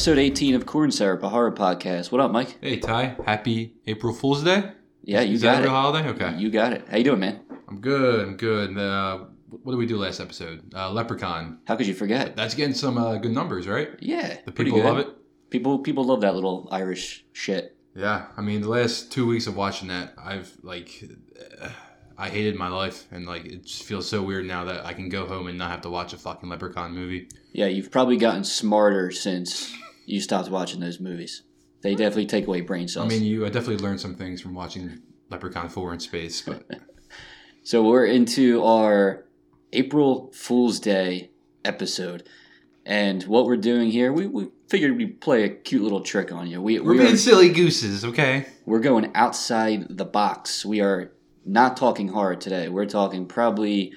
episode 18 of Corn Syrup, a horror podcast. What up, Mike? Hey Ty, happy April Fool's Day. Yeah, you Is got that a it. real holiday? Okay, You got it. How you doing, man? I'm good. I'm good. Uh, what did we do last episode? Uh, Leprechaun. How could you forget? That's getting some uh, good numbers, right? Yeah, The people love it. People, people love that little Irish shit. Yeah, I mean, the last two weeks of watching that, I've like, uh, I hated my life, and like, it just feels so weird now that I can go home and not have to watch a fucking Leprechaun movie. Yeah, you've probably gotten smarter since you stopped watching those movies. They definitely take away brain cells. I mean, you, I definitely learned some things from watching Leprechaun Four in space, but So we're into our April Fool's Day episode. And what we're doing here, we, we figured we'd play a cute little trick on you. We, we're we are, being silly gooses, okay? we're going outside the box. We are not talking horror today. We're talking probably,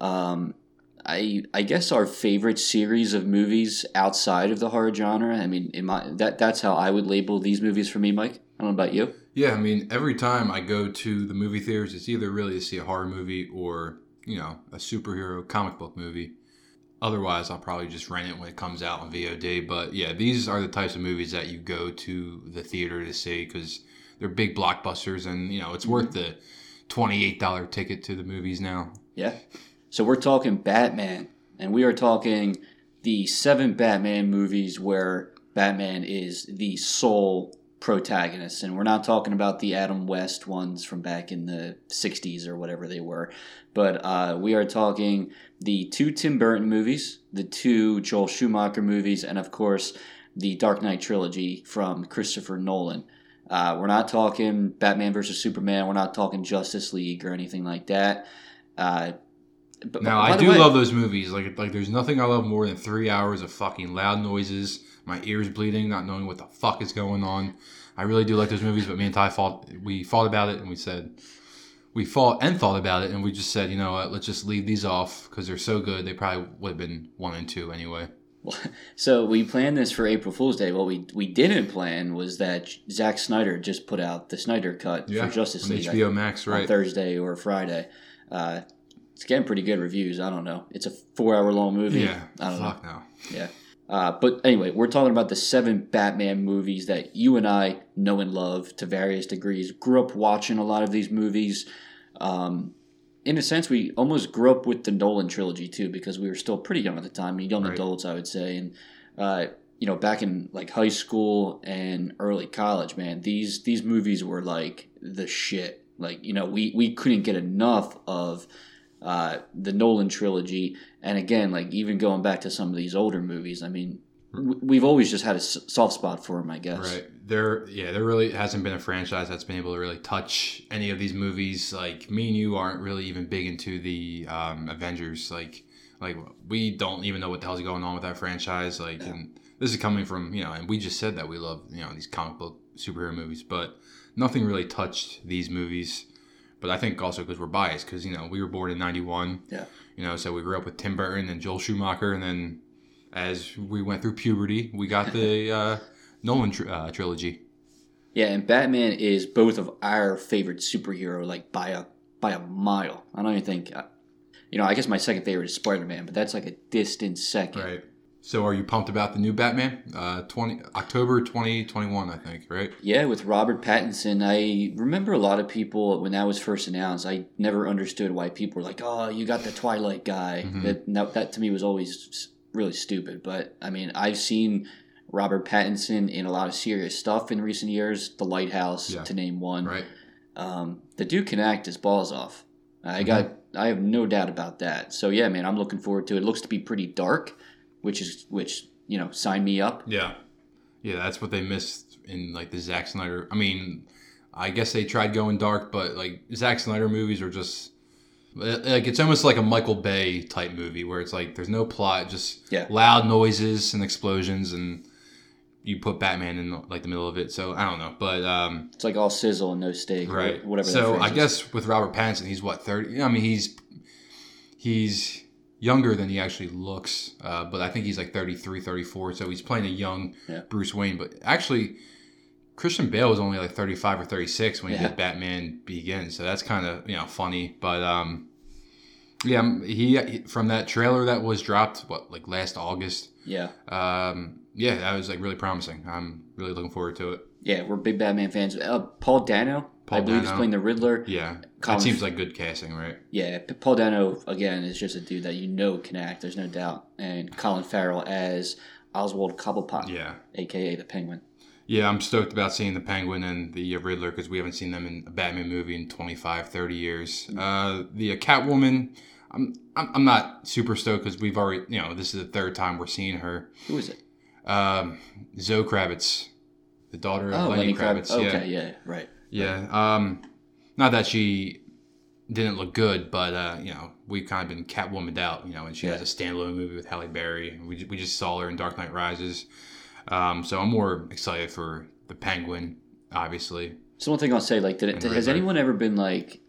um, I I guess our favorite series of movies outside of the horror genre. I mean, in my that that's how I would label these movies for me, Mike. I don't know about you. Yeah, I mean, every time I go to the movie theaters, it's either really to see a horror movie or, you know, a superhero comic book movie. Otherwise, I'll probably just rent it when it comes out on VOD. But yeah, these are the types of movies that you go to the theater to see because they're big blockbusters and, you know, it's worth mm-hmm. the $28 ticket to the movies now. Yeah. So we're talking Batman, and we are talking the seven Batman movies where Batman is the sole protagonist. And we're not talking about the Adam West ones from back in the 60s or whatever they were. But uh, we are talking the two Tim Burton movies, the two Joel Schumacher movies, and of course, the Dark Knight trilogy from Christopher Nolan. Uh, we're not talking Batman versus Superman. We're not talking Justice League or anything like that. Uh, but Now, I do way- love those movies. Like, like there's nothing I love more than three hours of fucking loud noises, my ears bleeding, not knowing what the fuck is going on. I really do like those movies, but me and Ty fought. We fought about it, and we said we fought and thought about it, and we just said, you know what, let's just leave these off because they're so good. They probably would have been one and two anyway. So we planned this for April Fool's Day. What we we didn't plan was that Zack Snyder just put out the Snyder cut Yeah, for Justice League HBO Max, on? Thursday or Friday. Uh, it's getting pretty good reviews. I don't know. It's a four hour long movie. Yeah, I don't know. fuck no. Yeah. Uh, but anyway, we're talking about the seven Batman movies that you and I know and love to various degrees. Grew up watching a lot of these movies. Um, in a sense, we almost grew up with the Nolan trilogy too, because we were still pretty young at the time, young Right. adults, I would say. And uh, you know, back in like high school and early college, man, these these movies were like the shit. Like you know, we we couldn't get enough of uh, the Nolan trilogy, and again, like even going back to some of these older movies, I mean, we've always just had a soft spot for them, I guess. Right. There yeah, there really hasn't been a franchise that's been able to really touch any of these movies. Like me and you aren't really even big into the um, Avengers. Like like we don't even know what the hell's going on with that franchise. Like and this is coming from, you know, and we just said that we love, you know, these comic book superhero movies, but nothing really touched these movies. But I think also because we're biased, because you know we were born in '91. Yeah. You know, so we grew up with Tim Burton and Joel Schumacher, and then as we went through puberty, we got the uh, Nolan tr- uh, trilogy. Yeah, and Batman is both of our favorite superhero, like by a by a mile. I don't even think, uh, you know, I guess my second favorite is Spider Man, but that's like a distant second. Right. So, are you pumped about the new Batman? Uh, twenty October twenty twenty one, I think. Right. Yeah, with Robert Pattinson, I remember a lot of people when that was first announced. I never understood why people were like, "Oh, you got the Twilight guy." Mhm. That, that that to me was always really stupid. But I mean, I've seen Robert Pattinson in a lot of serious stuff in recent years. The Lighthouse, Yeah. to name one. Right. Um, the dude can act his balls off. I got, I have no doubt about that. So yeah, man, I'm looking forward to it. It looks to be pretty dark, which is which you know, sign me up. Yeah. Yeah, that's what they missed in like the Zack Snyder. I mean, I guess they tried going dark, but like Zack Snyder movies are just like it's almost like a Michael Bay type movie where it's like there's no plot, just Yeah. loud noises and explosions, and you put Batman in like the middle of it. So I don't know, but um, It's like all sizzle and no steak, right, Whatever. So I guess with Robert Pattinson, he's what thirty? I mean, he's he's younger than he actually looks, uh, but I think he's like 33, 34. So he's playing a young Yeah. Bruce Wayne. But actually, Christian Bale was only like 35 or 36 when he Yeah. did Batman Begins. So that's kind of, you know, funny. But um, Yeah, um, he, he from that trailer that was dropped what like last August. Yeah, Um, yeah, that was like really promising. I'm really looking forward to it. yeah, we're big Batman fans. Uh, Paul Dano, Paul I believe, Dano. playing the Riddler. Yeah, Colin- that seems like good casting, right? Yeah, Paul Dano again is just a dude that you know can act. There's no doubt. And Colin Farrell as Oswald Cobblepot, Yeah, aka the Penguin. yeah. I'm stoked about seeing the Penguin and the Riddler because we haven't seen them in a Batman movie in 25, 30 years. Uh, the uh, Catwoman. I'm, I'm, I'm not super stoked because we've already, you know, this is the third time we're seeing her. Who is it? Um, Zoe Kravitz, the daughter of Oh, Lenny, Lenny Kravitz. Kravitz. Yeah. Okay, yeah, right. Yeah. Um, not that she didn't look good, but uh, you know, we've kind of been Catwomaned out. You know, and she has a standalone movie with Halle Berry. We we just saw her in Dark Knight Rises. Um, so I'm more excited for the Penguin, obviously. So one thing I'll say, like, did it, has anyone ever been like,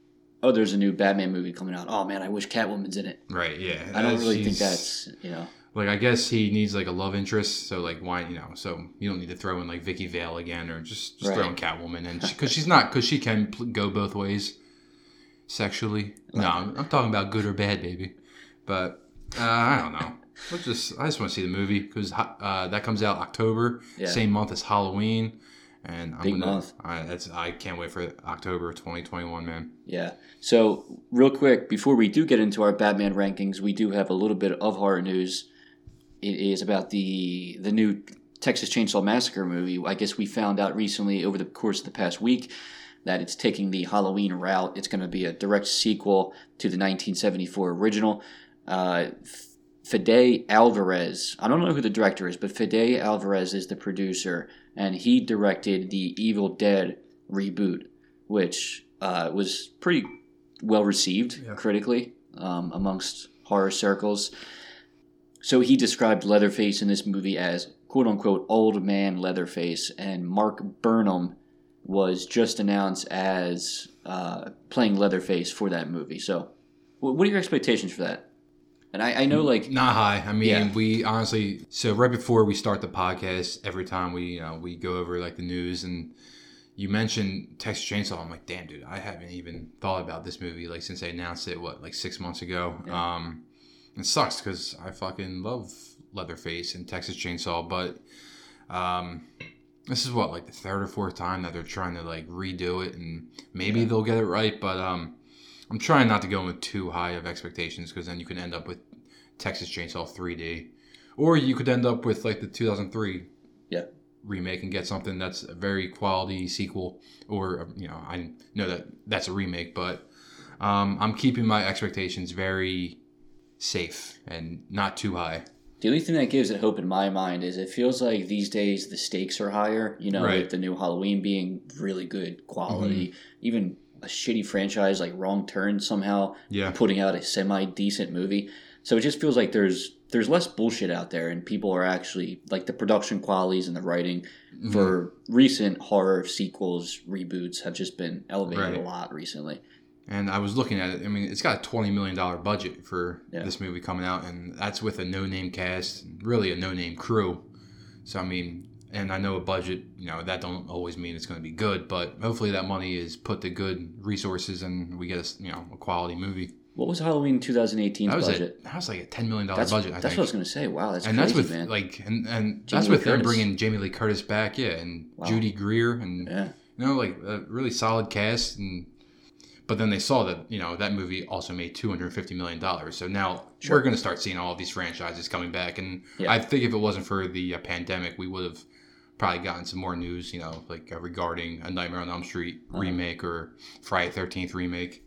"Oh, there's a new Batman movie coming out. Oh man, I wish Catwoman's in it." Right. Yeah. I don't really think that's you know. Like I guess he needs like a love interest. So like why you know so you don't need to throw in like Vicki Vale again or just just throw in Catwoman and because she's not because she can pl- go both ways sexually. No, I'm, I'm talking about good or bad, baby. But uh, I don't know. Let's just I just want to see the movie because uh, that comes out October, Yeah. same month as Halloween. And I'm Big gonna, month. I, that's I can't wait for October 2021, man. Yeah. So real quick, before we do get into our Batman rankings, we do have a little bit of horror news. It is about the the new Texas Chainsaw Massacre movie. I guess we found out recently over the course of the past week that it's taking the Halloween route. It's going to be a direct sequel to the 1974 original. Uh, Fede Alvarez. I don't know who the director is, but Fede Alvarez is the producer, and he directed the Evil Dead reboot, which uh, was pretty well received Yeah. critically um, amongst horror circles. So he described Leatherface in this movie as "quote unquote" old man Leatherface, and Mark Burnham was just announced as uh, playing Leatherface for that movie. So, what are your expectations for that? And I, I know, like, Not high. I mean, Yeah. we honestly. So right before we start the podcast, every time we you know we go over like the news and you mentioned Texas Chainsaw, I'm like, damn, dude, I haven't even thought about this movie like since they announced it. What like six months ago. Yeah. Um, it sucks because I fucking love Leatherface and Texas Chainsaw, but um. This is what like the third or fourth time that they're trying to like redo it, and maybe Yeah. they'll get it right. But um, I'm trying not to go with too high of expectations because then you can end up with Texas Chainsaw 3D, or you could end up with like the 2003 Yeah. remake and get something that's a very quality sequel, or you know I know that that's a remake, but um, I'm keeping my expectations very safe and not too high. The only thing that gives it hope in my mind is it feels like these days the stakes are higher. You know, Right. with the new Halloween being really good quality, even a shitty franchise like Wrong Turn somehow Yeah, putting out a semi decent movie. So it just feels like there's there's less bullshit out there, and people are actually like the production qualities and the writing Mm-hmm. for recent horror sequels reboots have just been elevated a lot recently. And I was looking at it. I mean, it's got a twenty million dollar budget for Yeah. this movie coming out, and that's with a no name cast, really a no name crew. So I mean, and I know a budget, you know, that don't always mean it's going to be good, but hopefully that money is put to good resources, and we get a you know a quality movie. What was Halloween 2018's That was budget? a that was like a ten million dollar budget. I that's think. what I was gonna say. Wow, that's and crazy, that's with man. like and and Jamie that's Lee with them bringing Jamie Lee Curtis back, yeah, and Wow. Judy Greer, and yeah, you know, like a really solid cast, and but then they saw that you know that movie also made two hundred fifty million dollars. So now Sure. we're going to start seeing all of these franchises coming back, and Yeah. I think if it wasn't for the uh, pandemic, we would have probably gotten some more news, you know, like uh, regarding a Nightmare on Elm Street Uh-huh. remake or Friday Thirteenth remake.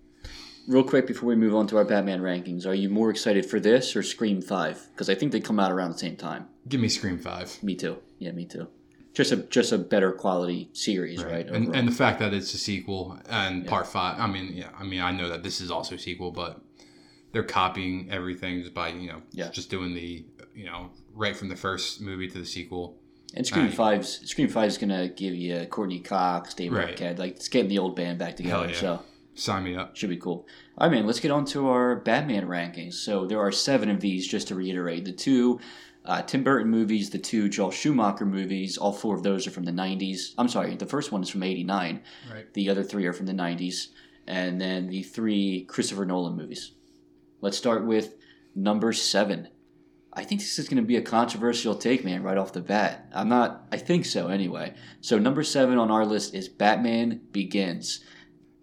real quick before we move on to our Batman rankings, are you more excited for this or Scream Five? Because I think they come out around the same time. Give me Scream Five. Me too. Yeah, me too. Just a just a better quality series, right? And, and the fact that it's a sequel and Yeah. part five. I mean, yeah. I mean, I know that this is also a sequel, but they're copying everything just by you know Yeah. just doing the you know right from the first movie to the sequel. And Scream Right. Five's Scream Five's gonna give you Courteney Cox, David Right. Arquette, like it's getting the old band back together. Yeah. So Sign me up. should be cool. All right, man. Let's get on to our Batman rankings. So there are seven of these, just to reiterate. The two uh, Tim Burton movies, the two Joel Schumacher movies. All four of those are from the '90s. I'm sorry, the first one is from '89. Right. The other three are from the '90s, and then the three Christopher Nolan movies. Let's start with number seven. I think this is going to be a controversial take, man, right off the bat. I'm not, I think so anyway. So, number seven on our list is Batman Begins.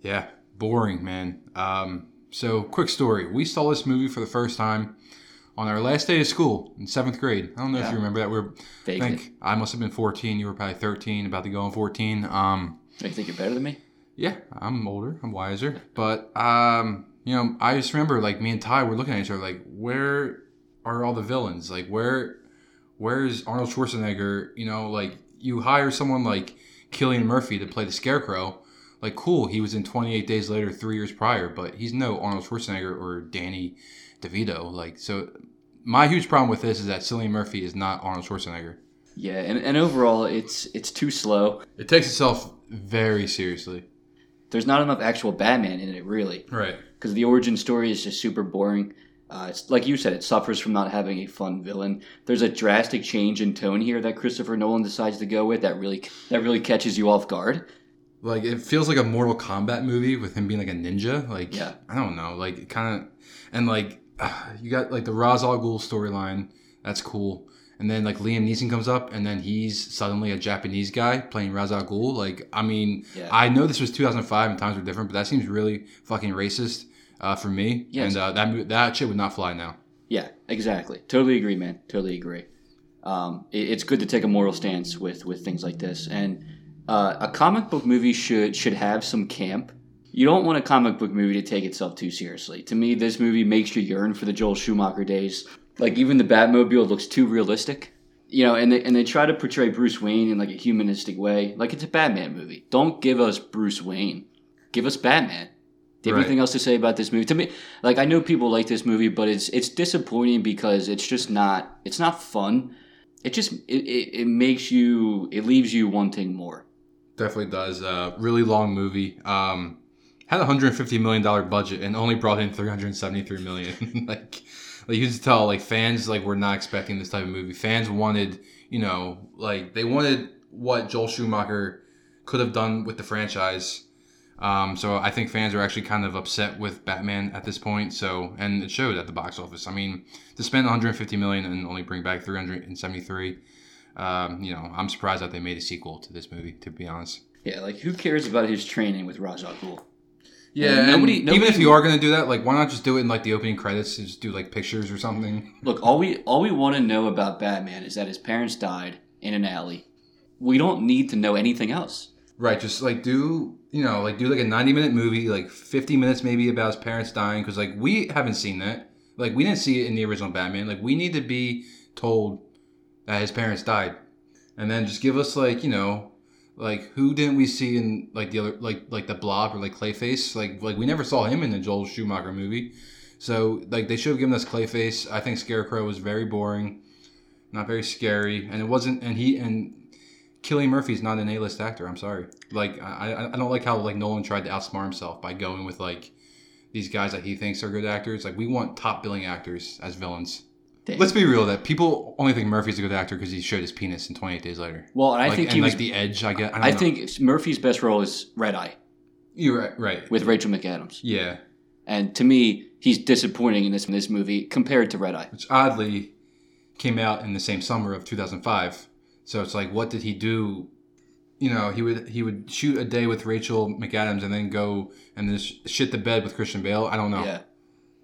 Yeah, boring, man. Um, so, quick story. We saw this movie for the first time on our last day of school in seventh grade. I don't know Yeah. if you remember that. We are I think I must have been 14. You were probably 13, about to go on 14. Um, you think you're better than me? yeah, I'm older. I'm wiser. But, um, you know, I just remember, like, me and Ty were looking at each other, like, where are all the villains? Like, where, where's Arnold Schwarzenegger? You know, like, you hire someone like Cillian Murphy to play the Scarecrow. Like, cool, he was in 28 Days Later three years prior, but he's no Arnold Schwarzenegger or Danny DeVito. Like, so my huge problem with this is that Cillian Murphy is not Arnold Schwarzenegger. Yeah, and, and overall, it's it's too slow. It takes itself very seriously. There's not enough actual Batman in it, really. Right. because the origin story is just super boring. Uh, it's like you said, it suffers from not having a fun villain. There's a drastic change in tone here that Christopher Nolan decides to go with that really that really catches you off guard. Like it feels like a Mortal Kombat movie with him being like a ninja. Like Yeah. I don't know. Like kind of, and like you got like the Ra's al Ghul storyline. That's cool. And then like Liam Neeson comes up, and then he's suddenly a Japanese guy playing Ra's al Ghul. Like I mean, Yeah. I know this was 2005 and times were different, but that seems really fucking racist uh, for me. Yes. And uh, that that shit would not fly now. Yeah, exactly. Totally agree, man. Totally agree. Um, it- it's good to take a moral stance with with things like this, and uh, a comic book movie should should have some camp. You don't want a comic book movie to take itself too seriously. To me, this movie makes you yearn for the Joel Schumacher days. Like even the Batmobile looks too realistic, you know, and they and they try to portray Bruce Wayne in like a humanistic way, like it's a Batman movie. Don't give us Bruce Wayne, give us Batman. Do you have Right. anything else to say about this movie? To me, like I know people like this movie, but it's it's disappointing because it's just not it's not fun. It just it, it, it makes you it leaves you wanting more. Definitely does. Uh, really long movie. Um, had a hundred fifty million dollar budget and only brought in three hundred seventy three million. like, like you can tell, like fans like were not expecting this type of movie. Fans wanted, you know, like they wanted what Joel Schumacher could have done with the franchise. Um, so I think fans are actually kind of upset with Batman at this point. So and it showed at the box office. I mean, to spend 150 million and only bring back 373. Um, you know, I'm surprised that they made a sequel to this movie. To be honest. Yeah, like who cares about his training with Ra's al Ghul? Yeah, And and nobody- even if you are gonna do that, like, why not just do it in like the opening credits and just do like pictures or something? Look, all we all we want to know about Batman is that his parents died in an alley. We don't need to know anything else. Right, just like do you know, like do like a ninety minute movie, like fifty minutes maybe about his parents dying, because like we haven't seen that. Like we didn't see it in the original Batman. Like we need to be told that his parents died, and then just give us like you know, like who didn't we see in like the other like like the Blob or like Clayface? Like like we never saw him in the Joel Schumacher movie. So like they should have given us Clayface. I think Scarecrow was very boring, not very scary, and it wasn't. And he and Cillian Murphy's not an A-list actor. I'm sorry. Like I, I don't like how like Nolan tried to outsmart himself by going with like these guys that he thinks are good actors. Like we want top billing actors as villains. Let's be real. That people only think Murphy's a good actor because he showed his penis in 28 Days Later. Well, and I like, think and he was. like the Edge. I get. I, I think Murphy's best role is Red Eye you're right. Right. with Rachel McAdams, Yeah. and to me, he's disappointing in this in this movie compared to Red Eye. Which oddly came out in the same summer of 2005. So it's like, what did he do? You know, he would he would shoot a day with Rachel McAdams and then go and then sh- shit the bed with Christian Bale. I don't know. Yeah.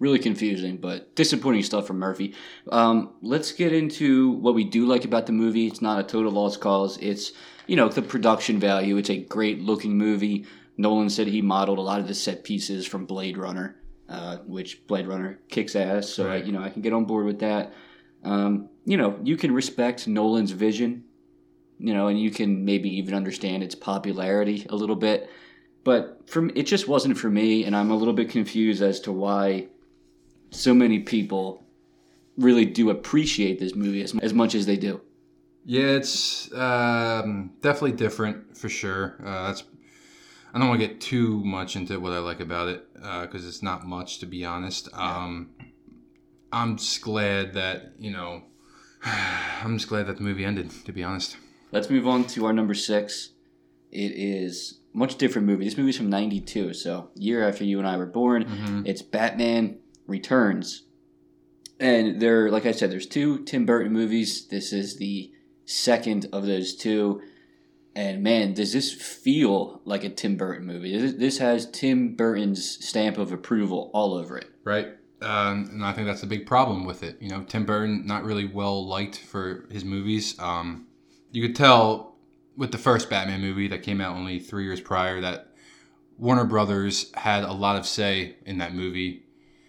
Really confusing, but disappointing stuff from Murphy. Um, let's get into what we do like about the movie. It's not a total lost cause. It's, you know, the production value. It's a great looking movie. Nolan said he modeled a lot of the set pieces from Blade Runner, uh, which Blade Runner kicks ass. So, Right. you know, I can get on board with that. Um, you know, you can respect Nolan's vision, you know, and you can maybe even understand its popularity a little bit. But from it just wasn't for me, and I'm a little bit confused as to why so many people really do appreciate this movie as, as much as they do. Yeah, it's um, definitely different for sure. Uh, that's I don't want to get too much into what I like about it because it's not much to be honest. Um, I'm just glad that you know. I'm just glad that the movie ended. To be honest. Let's move on to our number six. It is much different movie. This movie's from '92, so year after you and I were born. Mhm. It's Batman Returns. And there, like I said, there's two Tim Burton movies. This is the second of those two. And man, does this feel like a Tim Burton movie? This- has Tim Burton's stamp of approval all over it. right? Um, and I think that's a big problem with it. You know, Tim Burton not really well liked for his movies. Um, you could tell with the first Batman movie that came out only three years prior that Warner Brothers had a lot of say in that movie.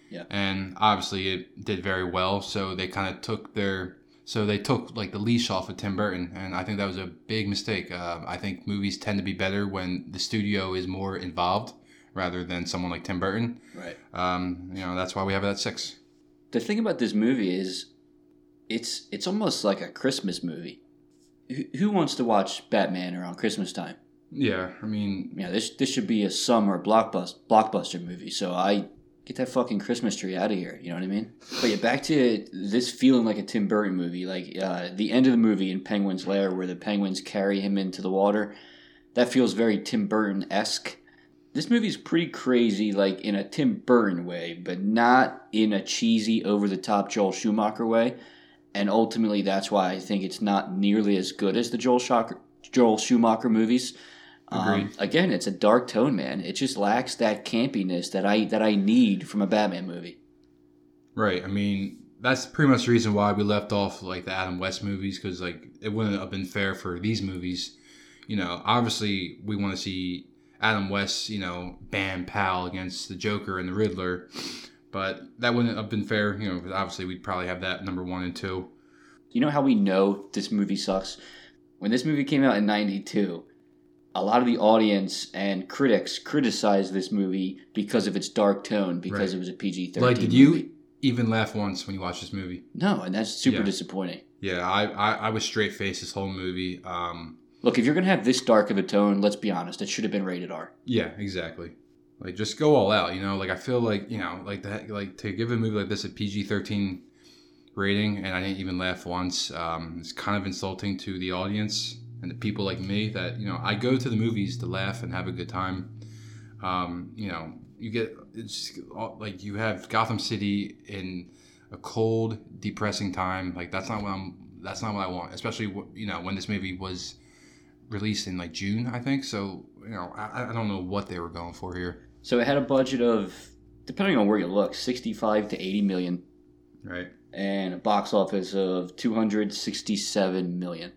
Yeah. And obviously it did very well, so they kind of took their so they took like the leash off of Tim Burton, and I think that was a big mistake. Uh, I think movies tend to be better when the studio is more involved rather than someone like Tim Burton. Right. Um, you know, that's why we have it at six. The thing about this movie is, it's it's almost like a Christmas movie. Who, who wants to watch Batman around Christmas time? Yeah, I mean, Yeah, this this should be a summer blockbuster blockbuster movie. So I get that fucking Christmas tree out of here. You know what I mean? But yeah, back to this feeling like a Tim Burton movie. Like uh, the end of the movie in Penguin's Lair, where the penguins carry him into the water. That feels very Tim Burton esque. This movie's pretty crazy, like in a Tim Burton way, but not in a cheesy, over the top Joel Schumacher way. And ultimately, that's why I think it's not nearly as good as the Joel Joel Schumacher movies. Um, again, it's a dark tone, man. It just lacks that campiness that I that I need from a Batman movie. right. I mean, that's pretty much the reason why we left off like the Adam West movies because like it wouldn't have been fair for these movies. You know, obviously we want to see Adam West, you know, bam pal against the Joker and the Riddler, but that wouldn't have been fair. You know, 'cause obviously we'd probably have that number one and two. You know how we know this movie sucks? When this movie came out in 92, a lot of the audience and critics criticized this movie because of its dark tone, because Right. it was a PG 13 Like, did you even laugh once when you watched this movie? No, and that's super Yeah. disappointing. Yeah, I, I, I was straight faced this whole movie. Um, Look, if you're going to have this dark of a tone, let's be honest, it should have been rated R. Yeah, exactly. Like just go all out, you know. Like I feel like you know, like that, like to give a movie like this a PG thirteen rating, and I didn't even laugh once. Um, it's kind of insulting to the audience and the people like me that you know I go to the movies to laugh and have a good time. Um, you know, you get it's all- like you have Gotham City in a cold, depressing time. Like that's not what I'm. That's not what I want. Especially you know when this movie was released in like June, I think. So you know, I, I don't know what they were going for here. So it had a budget of, depending on where you look, 65 to 80 million, Right. and a box office of 267 million.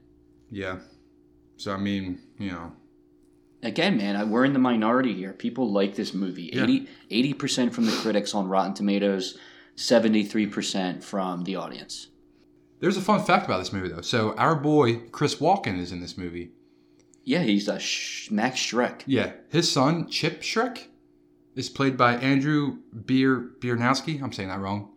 Yeah. So I mean, you know, Again, man, I, we're in the minority here. People like this movie. Yeah. 80 percent from the critics on Rotten Tomatoes, seventy three percent from the audience. there's a fun fact about this movie though. So our boy Chris Walken is in this movie. Yeah, he's a sh- Max Shreck. Yeah, his son Chip Shreck is played by Andrew Beer Biernowski. I'm saying that wrong.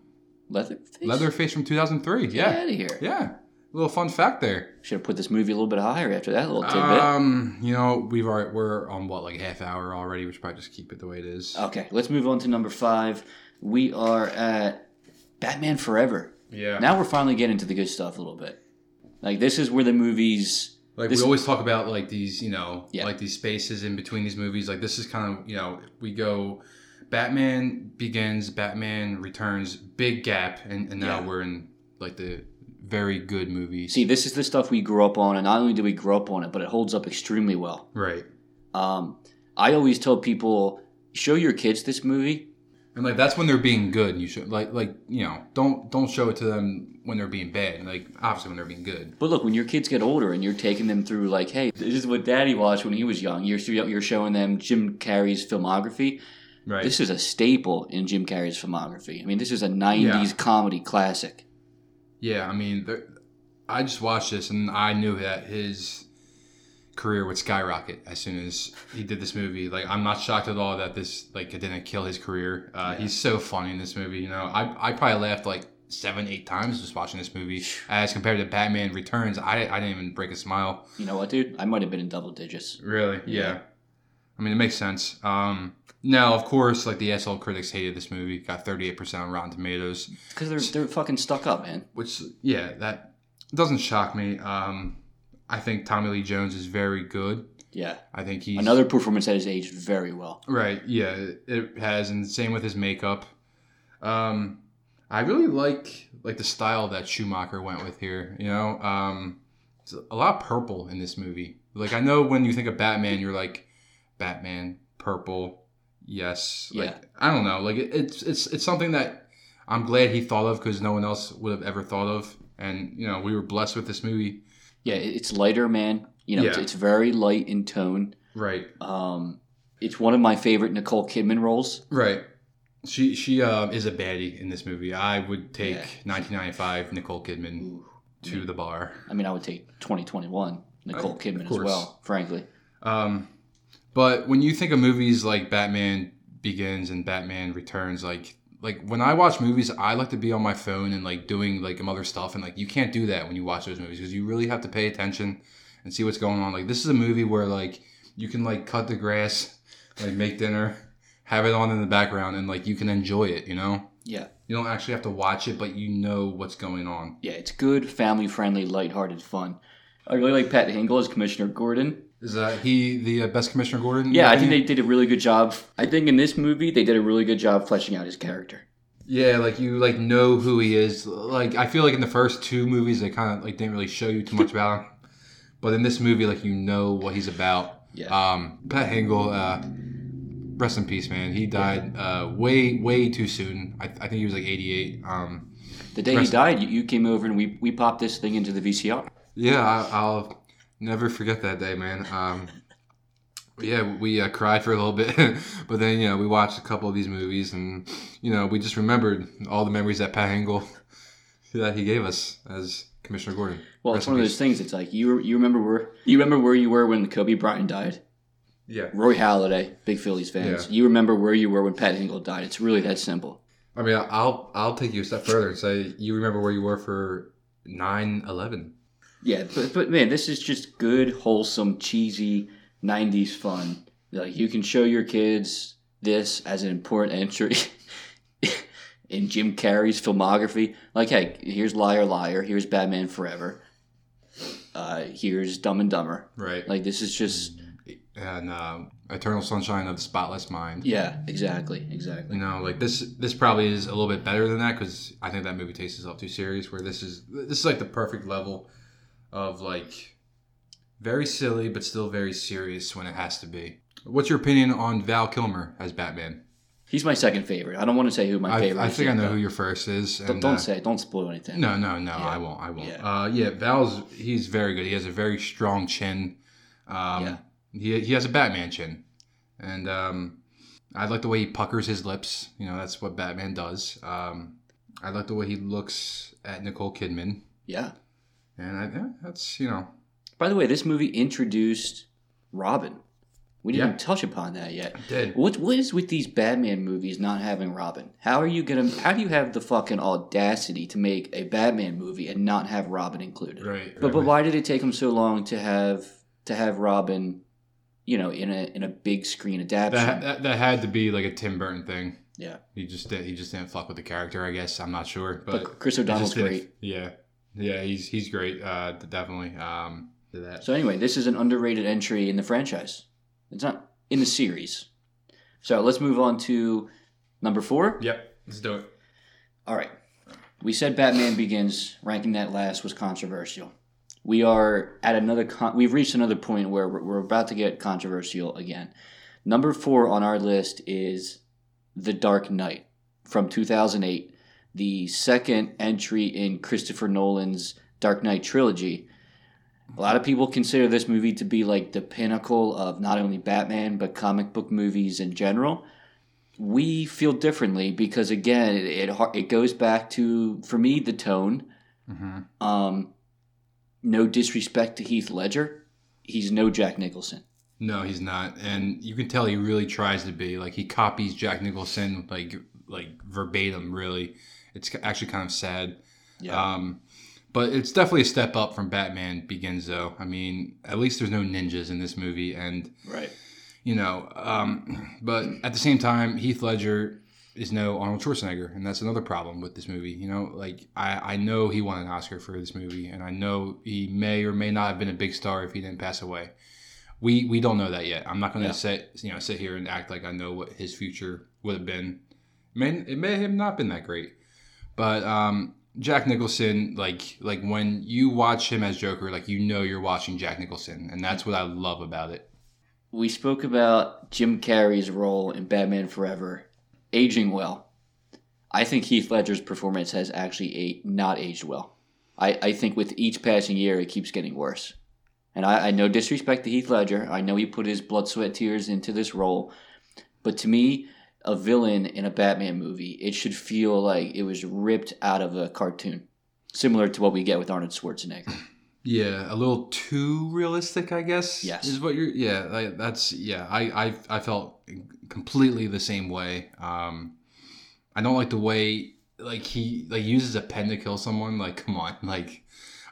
Leatherface. Leatherface from 2003. Get Yeah. out of here. Yeah. A little fun fact there. Should have put this movie a little bit higher after that little tidbit. Um, you know, we've already we're on what like a half hour already. We should probably just keep it the way it is. okay, let's move on to number five. We are at Batman Forever. yeah. Now we're finally getting to the good stuff a little bit. Like this is where the movies. Like we always talk about like these, you know, Yeah. like these spaces in between these movies. Like this is kind of, you know, we go Batman begins, Batman returns, big gap, and, and now Yeah. we're in like the very good movies. See, this is the stuff we grew up on, and not only do we grow up on it, but it holds up extremely well. right. Um, I always tell people, show your kids this movie. And like that's when they're being good. You should like like you know don't don't show it to them when they're being bad. Like obviously when they're being good. But look, when your kids get older and you're taking them through, like, hey, this is what Daddy watched when he was young. You're you're showing them Jim Carrey's filmography. Right. This is a staple in Jim Carrey's filmography. I mean, this is a '90s Yeah. comedy classic. Yeah, I mean, there, I just watched this and I knew that his career would skyrocket as soon as he did this movie. Like, I'm not shocked at all that this like it didn't kill his career. Uh, He's so funny in this movie. You know, I I probably laughed like seven, eight times just watching this movie as compared to Batman Returns. I I didn't even break a smile. You know what, dude? I might have been in double digits. Really? Yeah. I mean, it makes sense. Um, now, of course, like the SL critics hated this movie. Got 38% on Rotten Tomatoes. Because they're they're fucking stuck up, man. which yeah that doesn't shock me um i think tommy lee jones is very good Yeah, i think he's another performance that has aged very well. right yeah it has and same with his makeup Um, I really like like the style that Schumacher went with here. You know, um, it's a lot of purple in this movie. Like I know when you think of Batman, you're like Batman, purple, yes. Like Yeah. I don't know. Like it, it's it's it's something that I'm glad he thought of because no one else would have ever thought of. And you know, we were blessed with this movie. Yeah, it's lighter, man. You know, it's, Yeah. it's very light in tone. Right. Um, it's one of my favorite Nicole Kidman roles. Right. She she um, is a baddie in this movie. I would take Yeah. 1995 Nicole Kidman to the bar. I mean, I would take 2021 Nicole Uh, Kidman as well, frankly. Um, but when you think of movies like Batman Begins and Batman Returns, like like when I watch movies, I like to be on my phone and like doing like other stuff, and like you can't do that when you watch those movies because you really have to pay attention and see what's going on. Like this is a movie where like you can like cut the grass, like make dinner, have it on in the background, and like you can enjoy it. You know, Yeah. you don't actually have to watch it, but you know what's going on. Yeah, it's good, family friendly, lighthearted fun. I really like Pat Hingle as Commissioner Gordon. Is that he the uh, best Commissioner Gordon? Yeah, I think they did a really good job. I think in this movie, they did a really good job fleshing out his character. Yeah, like you like know who he is. Like I feel like in the first two movies they kind of like didn't really show you too much about him, but in this movie like you know what he's about. Yeah. Um, Pat Hingle, uh, rest in peace, man. He died uh, way way too soon. I, I think he was like 88. Um, The day he died, you, you came over and we, we popped this thing into the VCR. yeah, I, I'll never forget that day, man. Um, yeah, we uh, cried for a little bit, but then you know we watched a couple of these movies, and you know we just remembered all the memories that Pat Hingle that he gave us as Commissioner Gordon. Well, it's one of those things. It's like you you remember where you remember where you were when Kobe Bryant died. Yeah, Roy Halladay, big Phillies fans. Yeah. You remember where you were when Pat Hingle died. It's really that simple. I mean, I'll I'll take you a step further and say you remember where you were for 9-11. Yeah, but but man, this is just good, wholesome, cheesy '90s fun. Like you can show your kids this as an important entry in Jim Carrey's filmography. Like, hey, here's Liar Liar, here's Batman Forever, uh, here's Dumb and Dumber. Right. Like this is just and uh, Eternal Sunshine of the Spotless Mind. yeah, exactly, exactly. You know, like this. This probably is a little bit better than that because I think that movie takes itself too serious. Where this is, this is like the perfect level of like very silly but still very serious when it has to be. What's your opinion on Val Kilmer as Batman? He's my second favorite. I don't want to say who my I, favorite. I is think I know though. who your first is. Don't, don't uh, say. it. Don't spoil anything. No, no, no. Yeah. I won't. I won't. Yeah. Uh, yeah, Val's he's very good. He has a very strong chin. Um, Yeah. He he has a Batman chin, and um, I like the way he puckers his lips. You know, that's what Batman does. Um, I like the way he looks at Nicole Kidman, Yeah. And I, that's you know. By the way, this movie introduced Robin. We didn't Yeah. even touch upon that yet. Did What what is with these Batman movies not having Robin? How are you gonna? How do you have the fucking audacity to make a Batman movie and not have Robin included? right, But but why did it take them so long to have to have Robin, you know, in a in a big screen adaptation? that, that that had to be like a Tim Burton thing. yeah, He just did. He just didn't fuck with the character. I guess I'm not sure, but, but Chris O'Donnell's great. Yeah, yeah, he's he's great. Uh, definitely. Um, that. So anyway, this is an underrated entry in the franchise. It's not in the series. So let's move on to number four. Yep, let's do it. All right. We said Batman Begins, ranking that last was controversial. We are at another, con- we've reached another point where we're, we're about to get controversial again. Number four on our list is The Dark Knight from 2008, the second entry in Christopher Nolan's Dark Knight trilogy. A lot of people consider this movie to be like the pinnacle of not only Batman, but comic book movies in general we feel differently because again it, it it goes back to for me the tone hmm um no disrespect to Heath Ledger he's no Jack Nicholson No, he's not, and you can tell he really tries to be. Like he copies Jack Nicholson like like verbatim. Really, it's actually kind of sad. Um, but it's definitely a step up from Batman Begins, though. I mean, at least there's no ninjas in this movie, and right you know, um, but at the same time, Heath Ledger is no Arnold Schwarzenegger, and that's another problem with this movie. You know, like I, I know he won an Oscar for this movie, and I know he may or may not have been a big star if he didn't pass away. We we don't know that yet. I'm not going to Yeah. sit you know sit here and act like I know what his future would have been. may it may have not been that great, but um, Jack Nicholson, like like when you watch him as Joker, like you know you're watching Jack Nicholson, and that's what I love about it. We spoke about Jim Carrey's role in Batman Forever aging well. I think Heath Ledger's performance has actually a, not aged well. I, I think with each passing year, it keeps getting worse. And I, I no disrespect to Heath Ledger. I know he put his blood, sweat, tears into this role. But to me, a villain in a Batman movie, it should feel like it was ripped out of a cartoon, similar to what we get with Arnold Schwarzenegger. Yeah, a little too realistic, I guess. Yes. is what you're. Yeah, like, that's yeah. I, I I felt completely the same way. Um, I don't like the way like he like uses a pen to kill someone. Like, come on, like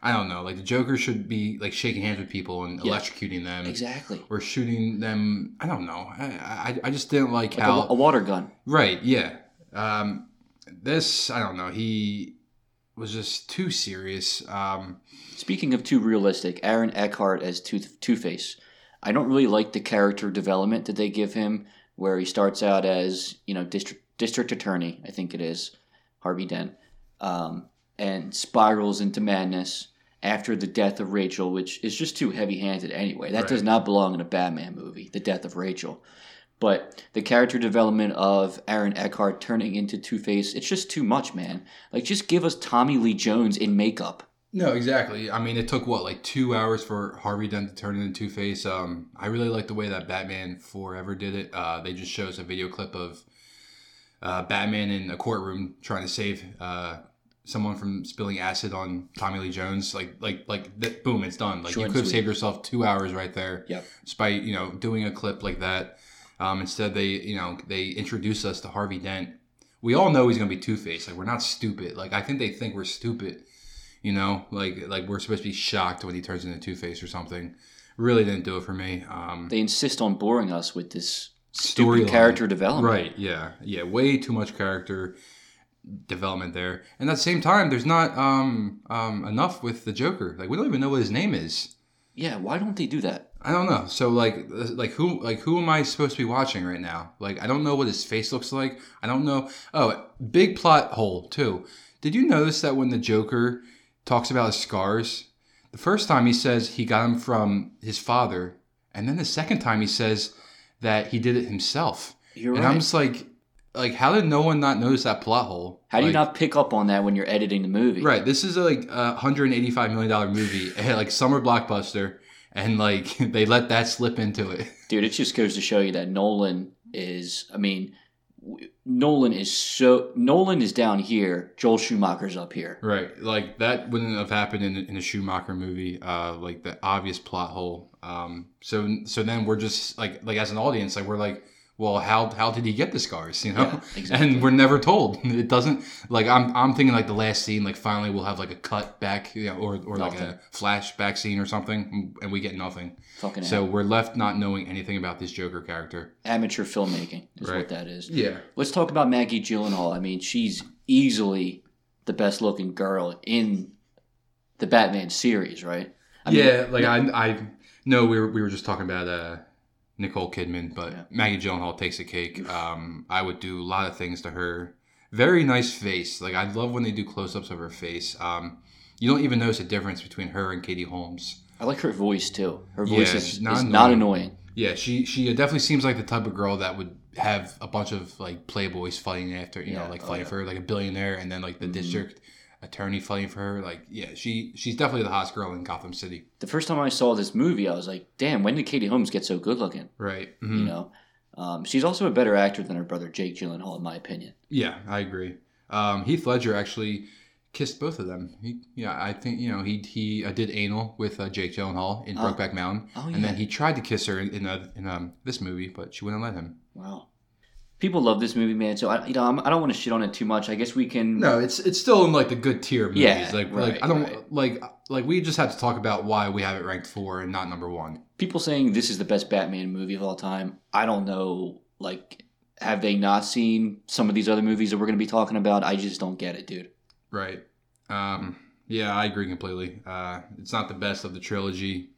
I don't know. Like the Joker should be like shaking hands with people and Yeah. electrocuting them, Exactly. or shooting them. I don't know. I I, I just didn't like, Like how a, a water gun. Right, yeah. Um, this, I don't know. He was just too serious. Um, Speaking of too realistic, Aaron Eckhart as Two Two Face. I don't really like the character development that they give him, where he starts out as you know district district attorney, I think it is, Harvey Dent, um, and spirals into madness after the death of Rachel, which is just too heavy handed anyway. That does not belong in a Batman movie. The death of Rachel. But the character development of Aaron Eckhart turning into Two Face, it's just too much, man. Like, just give us Tommy Lee Jones in makeup. no, exactly. I mean, it took what like two hours for Harvey Dent to turn into Two Face. Um, I really like the way that Batman Forever did it. Uh, they just shows a video clip of uh, Batman in a courtroom trying to save uh, someone from spilling acid on Tommy Lee Jones. Like, like, like, th- boom, it's done. Like, Short you could have saved yourself two hours right there. Yep. just by you know doing a clip like that. Um, instead, they you know they introduce us to Harvey Dent. We all know he's gonna be Two Face. Like we're not stupid. Like I think they think we're stupid. You know, like like we're supposed to be shocked when he turns into Two Face or something. Really didn't do it for me. Um, they insist on boring us with this stupid Storyline. character development. right? Yeah, yeah. Way too much character development there. And at the same time, there's not um, um, enough with the Joker. Like we don't even know what his name is. Yeah, why don't they do that? I don't know. So like like who like who am I supposed to be watching right now? Like I don't know what his face looks like. I don't know. Oh, big plot hole too. Did you notice that when the Joker talks about his scars, the first time he says he got them from his father, and then the second time he says that he did it himself. You're and right. I'm just like like how did no one not notice that plot hole? How do you not pick up on that when you're editing the movie? Right. This is a, like a hundred eighty five million dollar movie, like summer blockbuster, and like they let that slip into it. Dude, it just goes to show you that Nolan is, I mean, Nolan is so, Nolan is down here, Joel Schumacher's up here. Right. Like that wouldn't have happened in, in a Schumacher movie. Uh, like the obvious plot hole. Um. So so then we're just like like as an audience, like we're like, well, how how did he get the scars? You know. Yeah, exactly. And we're never told. It doesn't like I'm I'm thinking like the last scene, like finally we'll have like a cut back, you know, or or like a flashback scene or something, and we get nothing. Fucking So we're left not knowing anything about this Joker character. amateur filmmaking is Right. what that is. Yeah. Let's talk about Maggie Gyllenhaal. I mean, she's easily the best looking girl in the Batman series, right? I mean, yeah, like I, I know we were we were just talking about uh, Nicole Kidman, but Yeah. Maggie Gyllenhaal takes a cake. Um, I would do a lot of things to her. Very nice face. Like I love when they do close ups of her face. Um, you don't even notice a difference between her and Katie Holmes. I like her voice too. Her voice Yeah, is, she's is not not, annoying. annoying. Yeah, she she definitely seems like the type of girl that would have a bunch of like playboys fighting after you Yeah, know like oh, fighting yeah. for like a billionaire, and then like the Mhm. district attorney fighting for her. Like yeah, she she's definitely the hottest girl in Gotham City. The first time I saw this movie, I was like, damn, when did Katie Holmes get so good looking? Right. You Mhm. know? Um, she's also a better actor than her brother Jake Gyllenhaal, in my opinion. Yeah, I agree. Um, Heath Ledger actually kissed both of them. He, yeah, I think you know he he uh, did anal with uh, Jake Gyllenhaal in Oh. Brokeback Mountain, Oh, and then he tried to kiss her in in, uh, in um, this movie, but she wouldn't let him. Wow. People love this movie, man. So I, you know, I'm, I don't want to shit on it too much. I guess we can. No, it's it's still in like the good tier movies. Yeah, like right, like I don't right. like like we just have to talk about why we have it ranked four and not number one. People saying this is the best Batman movie of all time. I don't know. Like, have they not seen some of these other movies that we're going to be talking about? I just don't get it, dude. Right. Um, yeah, I agree completely. Uh, it's not the best of the trilogy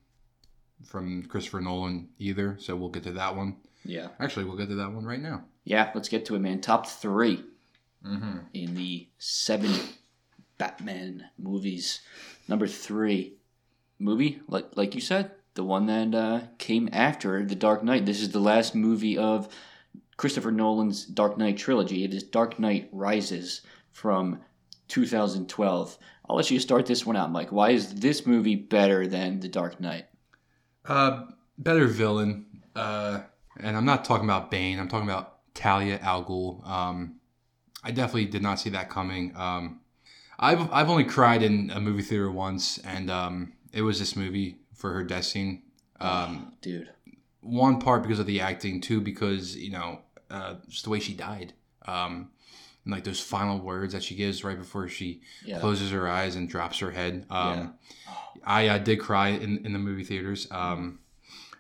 from Christopher Nolan either, so we'll get to that one. Yeah. Actually, we'll get to that one right now. Yeah. Let's get to it, man. Top three. Mm-hmm. in the seven Batman movies. Number three movie, like like you said, the one that uh, came after The Dark Knight. This is the last movie of Christopher Nolan's Dark Knight trilogy. It is Dark Knight Rises from 2012. I'll let you start this one out, Mike. Why is this movie better than The Dark Knight? Uh, better villain. Uh, and I'm not talking about Bane. I'm talking about Talia al Ghul. Um, I definitely did not see that coming. Um, I've I've only cried in a movie theater once, and um, it was this movie for her death scene. Um, Dude. one part because of the acting, two because you know uh, just the way she died. Um, and like those final words that she gives right before she Yeah. closes her eyes and drops her head. Um, Yeah. I, I did cry in, in the movie theaters. Um,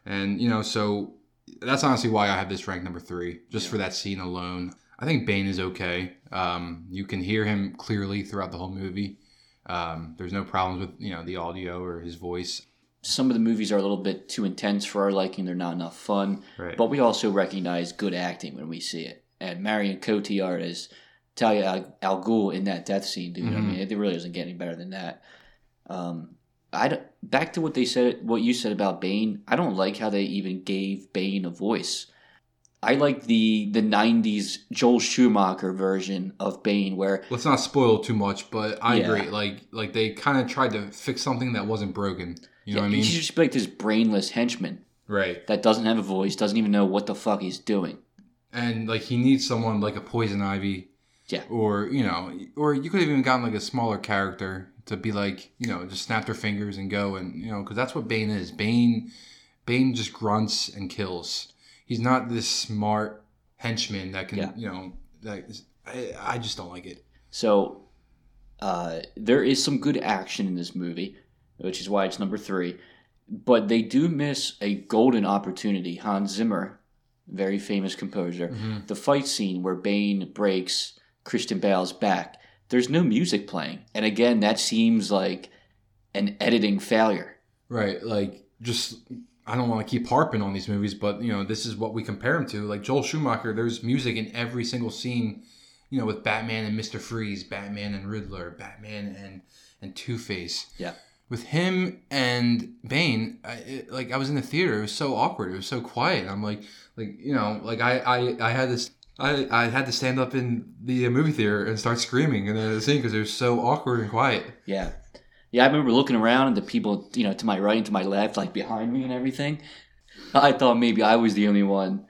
and, you know, so that's honestly why I have this ranked number three, just for that scene alone. I think Bane is okay. Um, you can hear him clearly throughout the whole movie. Um, there's no problems with, you know, the audio or his voice. Some of the movies are a little bit too intense for our liking. They're not enough fun. Right. But we also recognize good acting when we see it. And Marion Cotillard as Talia Al- Ghul in that death scene, dude. I Mhm. mean, it really doesn't get any better than that. Um, I don't- back to what they said, what you said about Bane. I don't like how they even gave Bane a voice. I like the the '90s Joel Schumacher version of Bane, where Let's not spoil too much, but I Yeah. agree. Like, like they kind of tried to fix something that wasn't broken. You know what I mean? he should just be like this brainless henchman Right. that doesn't have a voice, doesn't even know what the fuck he's doing. and like he needs someone like a poison ivy Yeah. or you know or you could have even gotten like a smaller character to be like you know just snap their fingers and go and you know because that's what bane is bane bane just grunts and kills he's not this smart henchman that can Yeah. you know that is, I, I just don't like it So uh, there is some good action in this movie, which is why it's number three. But they do miss a golden opportunity. Hans Zimmer, very famous composer, the fight scene where Bane breaks Christian Bale's back. There's no music playing, and again, that seems like an editing failure. right like just I don't want to keep harping on these movies, but you know this is what we compare them to. Like Joel Schumacher, there's music in every single scene. You know, with Batman and Mister Freeze, Batman and Riddler, Batman and and Two Face. Yeah. With him and Bane, I, it, like I was in the theater, it was so awkward. It was so quiet. I'm like, like you know, like I I, I had this. I, I had to stand up in the uh, movie theater and start screaming in the scene because it was so awkward and quiet. Yeah. Yeah, I remember looking around and the people, you know, to my right and to my left, like behind me and everything. I thought maybe I was the only one.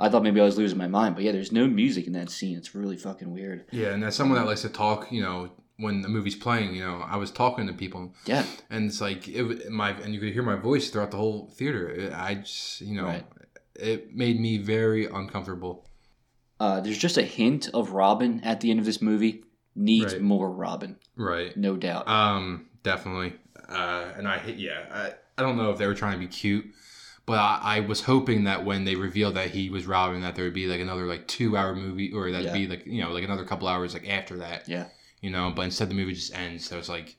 I thought maybe I was losing my mind. But yeah, there's no music in that scene. It's really fucking weird. Yeah, and as someone that likes to talk, you know, when the movie's playing, you know, I was talking to people, Yeah. and it's like it my and you could hear my voice throughout the whole theater. It- I just, you know, Right. it made me very uncomfortable. Uh, there's just a hint of Robin at the end of this movie. Needs Right. more Robin, Right. no doubt. Um. Definitely. Uh. And I hit. Yeah. I. I don't know if they were trying to be cute, but I, I was hoping that when they revealed that he was Robin, that there would be like another like two hour movie, or that'd Yeah. be like you know like another couple hours like after that. yeah. you know but instead the movie just ends so it's like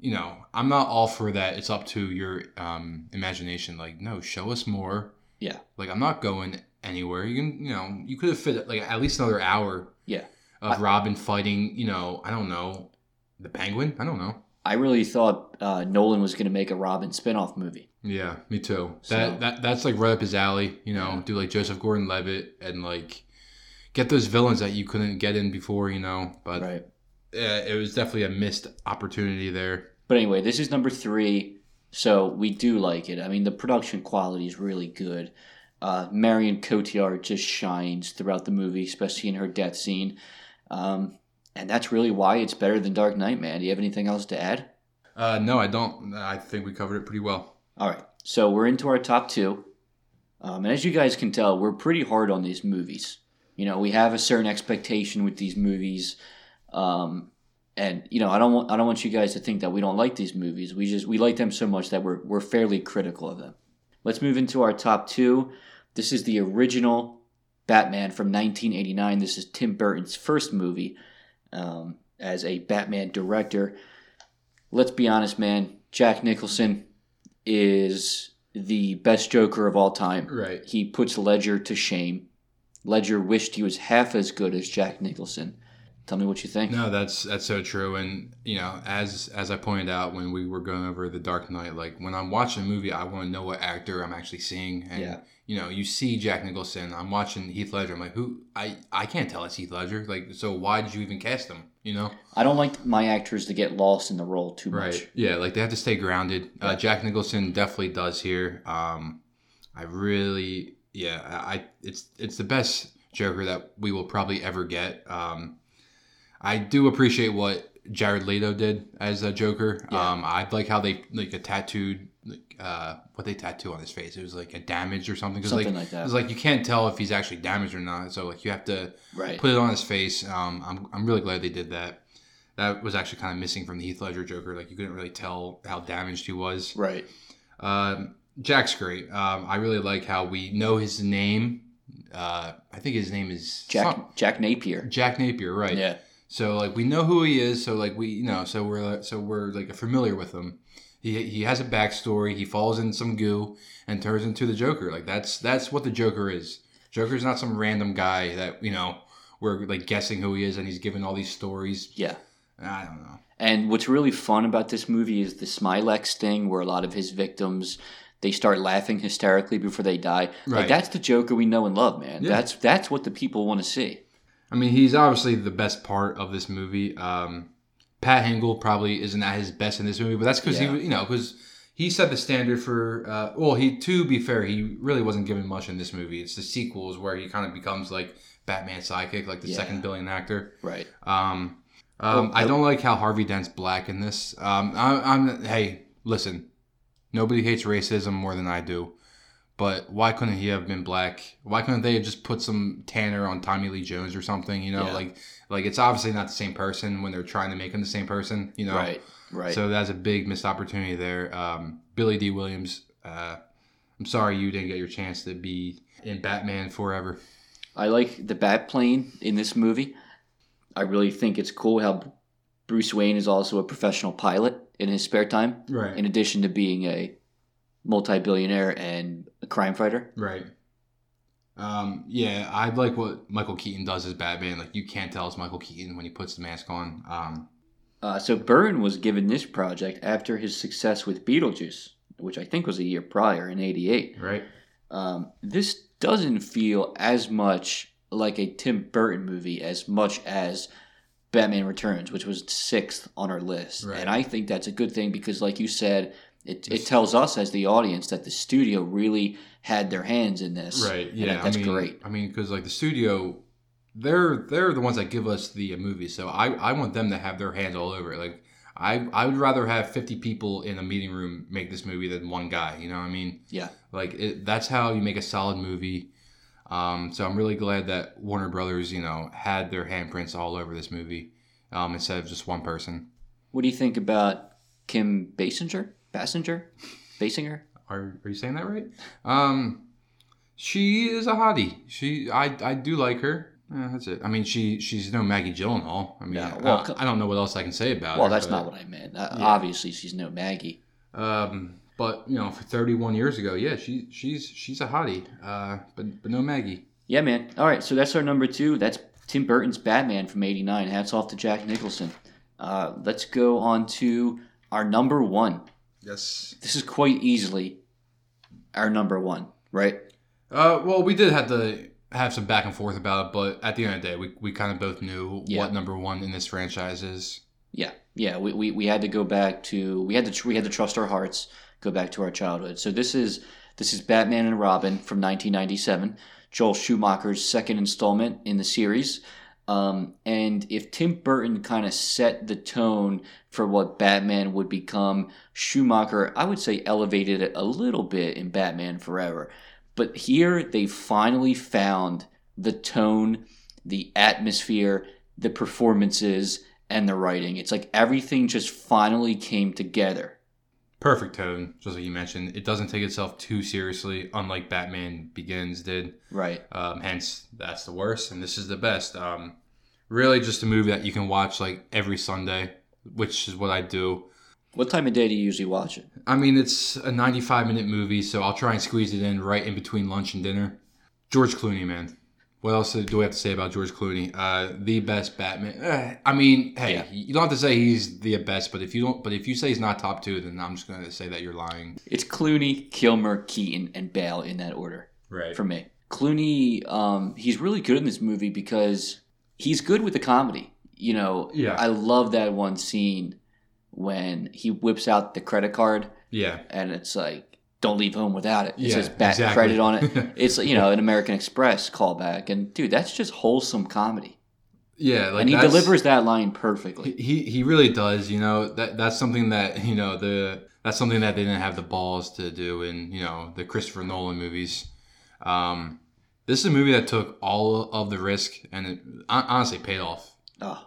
you know i'm not all for that it's up to your um imagination like no show us more Yeah. like i'm not going anywhere you can you know you could have fit like at least another hour Yeah. of I- robin fighting you know i don't know the penguin i don't know I really thought uh, Nolan was going to make a Robin spin-off movie. yeah me too So- that that that's like right up his alley you know Yeah. do like joseph gordon-levitt and like get those villains that you couldn't get in before you know but Right. yeah, it was definitely a missed opportunity there But anyway, this is number three, so we do like it. I mean, the production quality is really good. Uh, Marion Cotillard just shines throughout the movie, especially in her death scene. Um, and that's really why it's better than Dark Knight, man. Do you have anything else to add? Uh, no, I don't. I think we covered it pretty well. All right, so we're into our top two. Um, and as you guys can tell, we're pretty hard on these movies. You know, we have a certain expectation with these movies. Um, and you know, I don't want I don't want you guys to think that we don't like these movies. We just we like them so much that we're we're fairly critical of them. Let's move into our top two. This is the original Batman from 1989. This is Tim Burton's first movie um, as a Batman director. Let's be honest, man. Jack Nicholson is the best Joker of all time. Right. He puts Ledger to shame. Ledger wished he was half as good as Jack Nicholson. Tell me what you think. No, that's that's so true. And you know, as as I pointed out when we were going over the Dark Knight, like when I'm watching a movie, I want to know what actor I'm actually seeing. And Yeah. You know, you see Jack Nicholson. I'm watching Heath Ledger. I'm like, who? I I can't tell it's Heath Ledger. Like, so why did you even cast him? You know? I don't like my actors to get lost in the role too much. Right. Yeah, like they have to stay grounded. Uh, Jack Nicholson definitely does here. Um, I really, yeah, I, I- it's it's the best Joker that we will probably ever get. Um, I do appreciate what Jared Leto did as a Joker. Yeah. Um, I like how they like a tattooed like uh what they tattoo on his face. It was like a damage or something. 'Cause, Something like, like that. It's like you can't tell if he's actually damaged or not. So like you have to Right. put it on his face. Um, I'm, I'm really glad they did that. That was actually kind of missing from the Heath Ledger Joker. Like you couldn't really tell how damaged he was. Right. Um, Jack's great. Um, I really like how we know his name. Uh, I think his name is Jack some- Jack Napier. Jack Napier, right? Yeah. So like we know who he is. So like we you know so we're so we're like familiar with him. He, he has a backstory. He falls in some goo and turns into the Joker. Like that's that's what the Joker is. Joker's not some random guy that you know we're like guessing who he is and he's giving all these stories. Yeah. I don't know. And what's really fun about this movie is the Smilex thing, where a lot of his victims they start laughing hysterically before they die. Right. Like that's the Joker we know and love, man. Yeah. That's that's what the people want to see. I mean, he's obviously the best part of this movie. Um, Pat Hingle probably isn't at his best in this movie, but that's because Yeah. he, you know, because he set the standard for. Uh, well, he to be fair, he really wasn't given much in this movie. It's the sequels where he kind of becomes like Batman's sidekick, like the Yeah. second billion actor. Right. Um, um, Well, I don't like how Harvey Dent's black in this. Um, I, I'm hey, listen, nobody hates racism more than I do, but why couldn't he have been black? Why couldn't they have just put some tanner on Tommy Lee Jones or something? You know, Yeah. like like it's obviously not the same person when they're trying to make him the same person. You know, Right. Right. So that's a big missed opportunity there. Um, Billy Dee Williams, uh, I'm sorry you didn't get your chance to be in Batman forever. I like the bat plane in this movie. I really think it's cool how Bruce Wayne is also a professional pilot in his spare time, Right. in addition to being a multi-billionaire and a crime fighter. Right. Um, yeah, I like what Michael Keaton does as Batman. Like you can't tell it's Michael Keaton when he puts the mask on. Um, Uh, so Byrne was given this project after his success with Beetlejuice, which I think was a year prior in '88. right. Um, this doesn't feel as much like a Tim Burton movie as much as Batman Returns, which was sixth on our list. Right. And I think that's a good thing because, like you said, it, it tells us as the audience that the studio really had their hands in this. Right. Yeah. that's I mean, great. I mean, because like the studio, they're they're the ones that give us the uh, movie, so I I want them to have their hands all over it. Like I I would rather have fifty people in a meeting room make this movie than one guy. You know what I mean? Yeah. Like it, that's how you make a solid movie. Um, so I'm really glad that Warner Brothers, you know, had their handprints all over this movie um, instead of just one person. What do you think about Kim Basinger? Bassinger? Basinger? Are, are you saying that right? Um, she is a hottie. She I I do like her. That's it. I mean, she she's no Maggie Gyllenhaal. I mean, Yeah, I- well, I, don't know what else I can say about Well, her. that's but, not what I meant. Uh, Yeah. Obviously, she's no Maggie. Um, but you know, for 31 years ago, yeah, she she's she's a hottie. Uh, but but no Maggie. Yeah, man. All right, so that's our number two. That's Tim Burton's Batman from '89. Hats off to Jack Nicholson. Uh, let's go on to our number one. Yes. This is quite easily our number one, right? Uh, well, we did have to have some back and forth about it, but at the end of the day, we, we kind of both knew Yeah. what number one in this franchise is. Yeah, yeah. We, we, we had to go back to we had to tr- we had to trust our hearts, go back to our childhood. So this is this is Batman and Robin from 1997, Joel Schumacher's second installment in the series. Um, and if Tim Burton kind of set the tone for what Batman would become, Schumacher, I would say, elevated it a little bit in Batman Forever. But here they finally found the tone, the atmosphere, the performances, and the writing. It's like everything just finally came together. Perfect tone, just like you mentioned. It doesn't take itself too seriously, unlike Batman Begins did. Right. Um, hence, that's the worst, and this is the best. Um, really, just a movie that you can watch like every Sunday, which is what I do. What time of day do you usually watch it? I mean, it's a 95 minute movie, so I'll try and squeeze it in right in between lunch and dinner. George Clooney, man. What else do we have to say about George Clooney? Uh, the best Batman. Eh, I mean, hey, Yeah. you don't have to say he's the best, but if you don't, but if you say he's not top two, then I'm just gonna say that you're lying. It's Clooney, Kilmer, Keaton, and Bale in that order Right. for me. Clooney, um, he's really good in this movie because he's good with the comedy. You know, Yeah. I love that one scene when he whips out the credit card yeah. and it's like, "Don't leave home without it." It Yeah, says "Bat exactly. credit" on it. It's you know an American Express callback, and dude, that's just wholesome comedy, Yeah. Like and he delivers that line perfectly. He he really does. You know that that's something that you know the that's something that they didn't have the balls to do in you know the Christopher Nolan movies. Um, this is a movie that took all of the risk and it honestly paid off. Oh,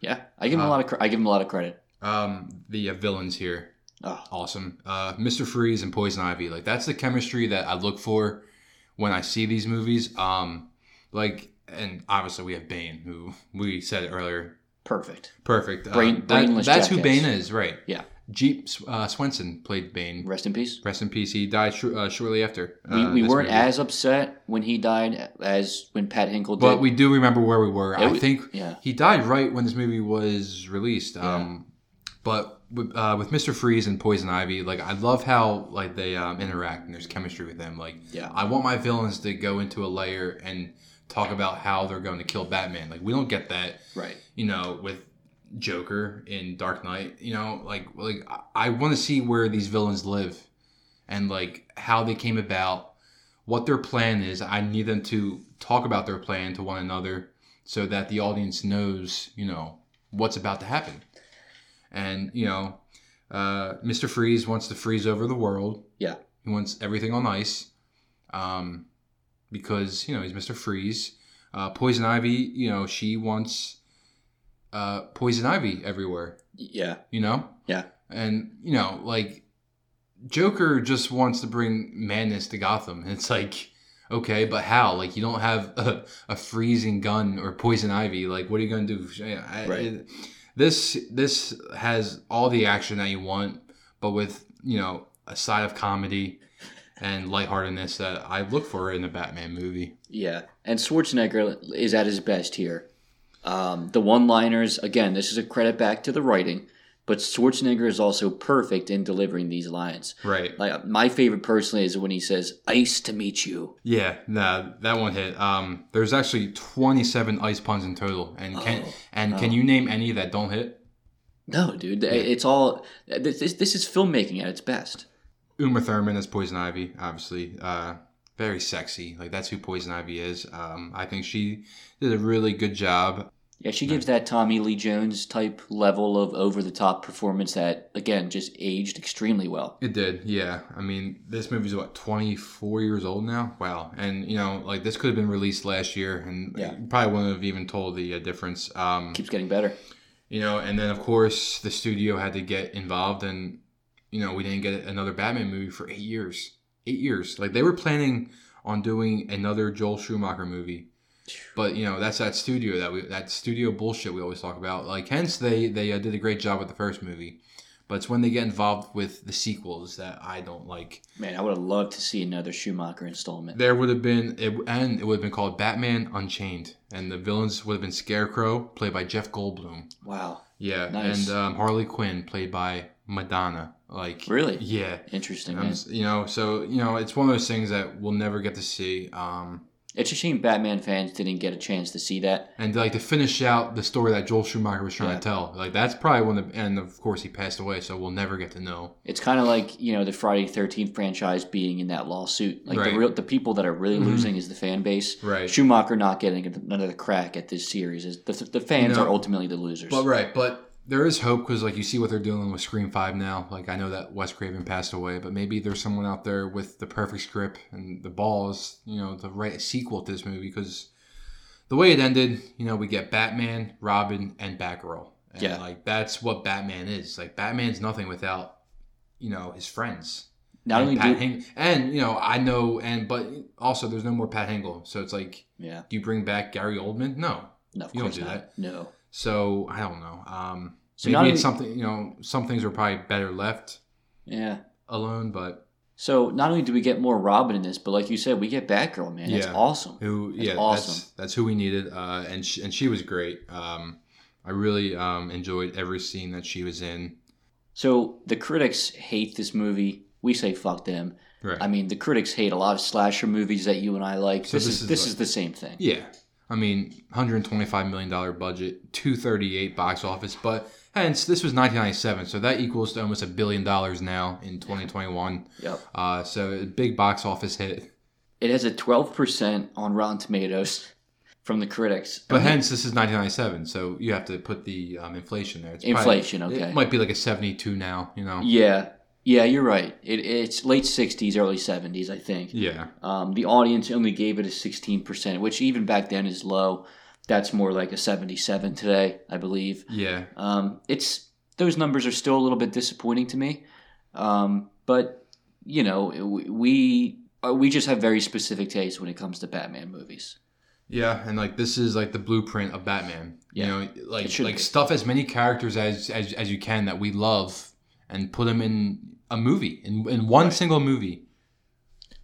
yeah, I give him a Uh, lot of cre- I give him a lot of credit. Um, the uh, villains here, Oh, awesome. Uh, Mr. Freeze and Poison Ivy, like that's the chemistry that I look for when I see these movies. Um, like, and obviously we have Bane, who we said earlier, perfect. perfect. Uh, Brain- that- brainless that's who. Bane is, right? Yeah. Jeep uh, Swenson played Bane. Rest in peace. Rest in peace. He died sh- uh, shortly after. We, uh, we weren't movie. as upset when he died as when Pat Hingle did. but we do remember where we were. It I was- think yeah. he died right when this movie was released. Um, but with, uh, with Mr. Freeze and Poison Ivy, like I love how like they um, interact and there's chemistry with them. Like Yeah. I want my villains to go into a layer and talk about how they're going to kill Batman. Like we don't get that. Right. you know, with Joker in Dark Knight, you know, like like I, I want to see where these villains live and like how they came about, what their plan is. I need them to talk about their plan to one another so that the audience knows, you know, what's about to happen. And, you know, uh, Mr. Freeze wants to freeze over the world. Yeah. He wants everything on ice. Um, because, you know, he's Mr. Freeze. Uh, Poison Ivy, you know, she wants uh, Poison Ivy everywhere, Yeah. you know? Yeah. And, you know, like, Joker just wants to bring madness to Gotham. It's like, okay, but how? Like, you don't have a, a freezing gun or Poison Ivy. Like, what are you going to do? I- Right. it- this this has all the action that you want, but with, you know, a side of comedy and lightheartedness that I look for in a Batman movie. Yeah. And Schwarzenegger is at his best here. Um, the one liners, again, this is a credit back to the writing, but Schwarzenegger is also perfect in delivering these lines. Right. Like my favorite personally is when he says, "Ice to meet you." Yeah, nah, that one hit. Um, there's actually 27 ice puns in total, and can Oh, and can oh. you name any that don't hit? No, dude, it's all this. This is filmmaking at its best. Uma Thurman as Poison Ivy, obviously, uh, very sexy. Like that's who Poison Ivy is. Um, I think she did a really good job. Yeah, she gives that Tommy Lee Jones type level of over the top performance that again just aged extremely well. It did, yeah. I mean, this movie's what 24 years old now. Wow, and you know, like this could have been released last year, and Yeah. probably wouldn't have even told the uh, difference. Um, Keeps getting better. you know and then of course the studio had to get involved and you know we didn't get another batman movie for eight years eight years like they were planning on doing another joel schumacher movie but you know that's that studio that we that studio bullshit we always talk about like hence they they uh, did a great job with the first movie but it's when they get involved with the sequels that i don't like Man, I would have loved to see another Schumacher installment. there would have been it, and it would have been called batman unchained and the villains would have been scarecrow played by jeff goldblum Wow, yeah, Nice. and um, Harley Quinn played by Madonna. Like Really? Yeah. interesting. Um, you know, so you know, it's one of those things that we'll never get to see. Um, It's a shame Batman fans didn't get a chance to see that. and like to finish out the story that Joel Schumacher was trying Yeah. to tell, like that's probably one of the, and of course he passed away, so we'll never get to know. It's kind of like you know the Friday Thirteenth franchise being in that lawsuit. Like Right. the real, the people that are really Mhm. losing is the fan base. Right. Schumacher not getting another crack at this series is the, the fans No. are ultimately the losers. But right, but there is hope because like you see what they're doing with Scream Five now. Like I know that Wes Craven passed away, but maybe there's someone out there with the perfect script and the balls, you know, to write a sequel to this movie because the way it ended, you know, we get Batman, Robin, and Batgirl. And Yeah. like that's what Batman is. Like Batman's nothing without, you know, his friends. not and only Pat do, Hing- and you know I know and but also there's no more Pat Hingle, so it's like yeah, do you bring back Gary Oldman? No, no, You don't do not. that. No. So I don't know. Um, So maybe it's only- something you know. Some things are probably better left Yeah. alone, but So not only do we get more Robin in this, but like you said, we get Batgirl, man. That's Yeah. awesome. Who? That's yeah, awesome. that's that's who we needed, uh, and she, and she was great. Um, I really um, enjoyed every scene that she was in. So the critics hate this movie. We say fuck them. Right. I mean, the critics hate a lot of slasher movies that you and I like. So this, this is is this like- is the same thing. Yeah. I mean, $125 million budget, 238 box office, but hence this was 1997, so that equals to almost a billion dollars now in 2021. Yep. Uh, so a big box office hit. It has a 12% on Rotten Tomatoes from the critics. But hence this is 1997, so you have to put the um, inflation there. It's Inflation, probably- okay. It might be like a 72 now, you know? yeah, yeah, you're right. It, it's late 60s, early 70s, I think. Yeah. Um, the audience only gave it a 16%, which even back then is low. That's more like a 77 today, I believe. Yeah. Um, it's those numbers are still a little bit disappointing to me, um, but you know we uh, we just have very specific tastes when it comes to Batman movies. Yeah, and like this is like the blueprint of Batman. Yeah, you know, like like be. stuff as many characters as, as as you can that we love, and put them in a movie in in one single movie.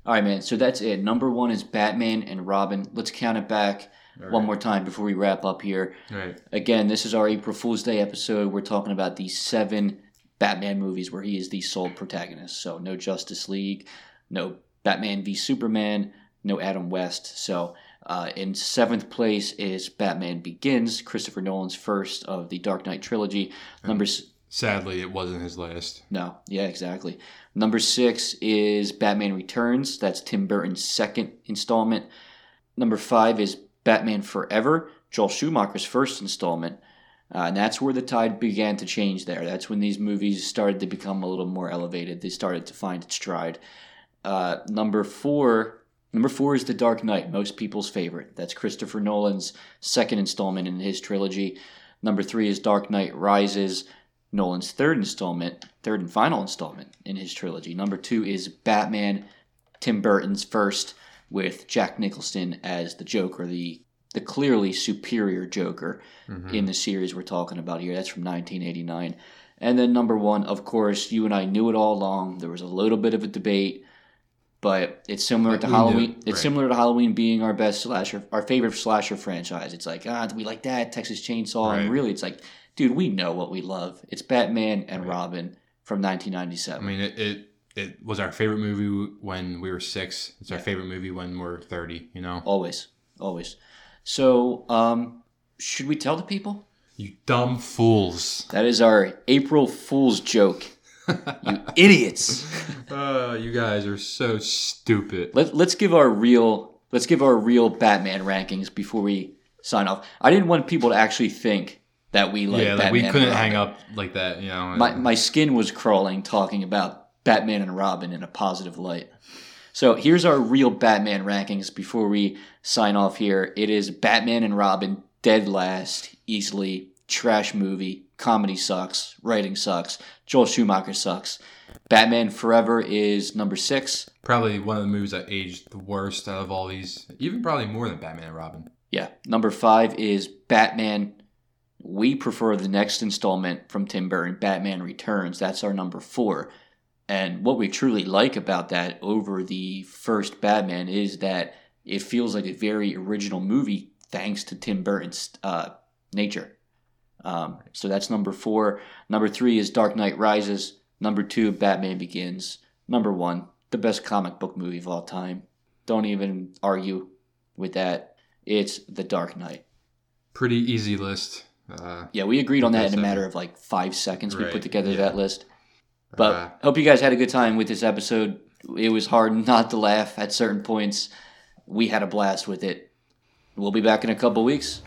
All right, man. So that's it. Number one is Batman and Robin. Let's count it back one more time before we wrap up here. Right. Again, this is our April Fool's Day episode. We're talking about the seven Batman movies where he is the sole protagonist. So no Justice League, no Batman v Superman, no Adam West. So uh, in seventh place is Batman Begins, Christopher Nolan's first of the Dark Knight trilogy. Number s- Sadly, it wasn't his last. no, yeah, exactly. Number six is Batman Returns. That's Tim Burton's second installment. Number five is Batman Forever, Joel Schumacher's first installment. Uh, and that's where the tide began to change there. That's when these movies started to become a little more elevated. They started to find its stride. Uh, number four, number four is The Dark Knight, most people's favorite. That's Christopher Nolan's second installment in his trilogy. Number three is Dark Knight Rises, Nolan's third installment, third and final installment in his trilogy. Number two is Batman, Tim Burton's first, with Jack Nicholson as the Joker, the the clearly superior Joker in the series we're talking about here. That's from 1989. And then number one, of course, you and I knew it all along. There was a little bit of a debate, but it's similar But to Halloween. It's right. similar to Halloween being our best slasher, our favorite slasher franchise. It's like, ah, do we like that? Texas Chainsaw. And really, it's like, dude, we know what we love. It's Batman and Robin from 1997. I mean, it, it it was our favorite movie when we were six. It's our Yeah. favorite movie when we're thirty. You know, always, always. So, um, should we tell the people? you dumb fools. That is our April Fool's joke. you idiots. Uh, you guys are so stupid. Let, let's give our real let's give our real Batman rankings before we sign off. I didn't want people to actually think that we like yeah, like we couldn't hang up like that. You know, My my skin was crawling talking about Batman and Robin in a positive light. So here's our real Batman rankings before we sign off here. It is Batman and Robin dead last, easily. Trash movie. Comedy sucks. Writing sucks. Joel Schumacher sucks. Batman Forever is number six. probably one of the movies that aged the worst out of all these. Even probably more than Batman and Robin. Yeah. Number five is Batman. We prefer the next installment from Tim Burton, Batman Returns. That's our number four. And what we truly like about that over the first Batman is that it feels like a very original movie thanks to Tim Burton's uh, nature. Um, so that's number four. Number three is Dark Knight Rises. Number two, Batman Begins. Number one, the best comic book movie of all time. Don't even argue with that. It's The Dark Knight. Pretty easy list. Uh, Yeah, we agreed on that in a matter of like five seconds. We put together yeah. that list. But uh, hope you guys had a good time with this episode. It was hard not to laugh at certain points. We had a blast with it. We'll be back in a couple weeks.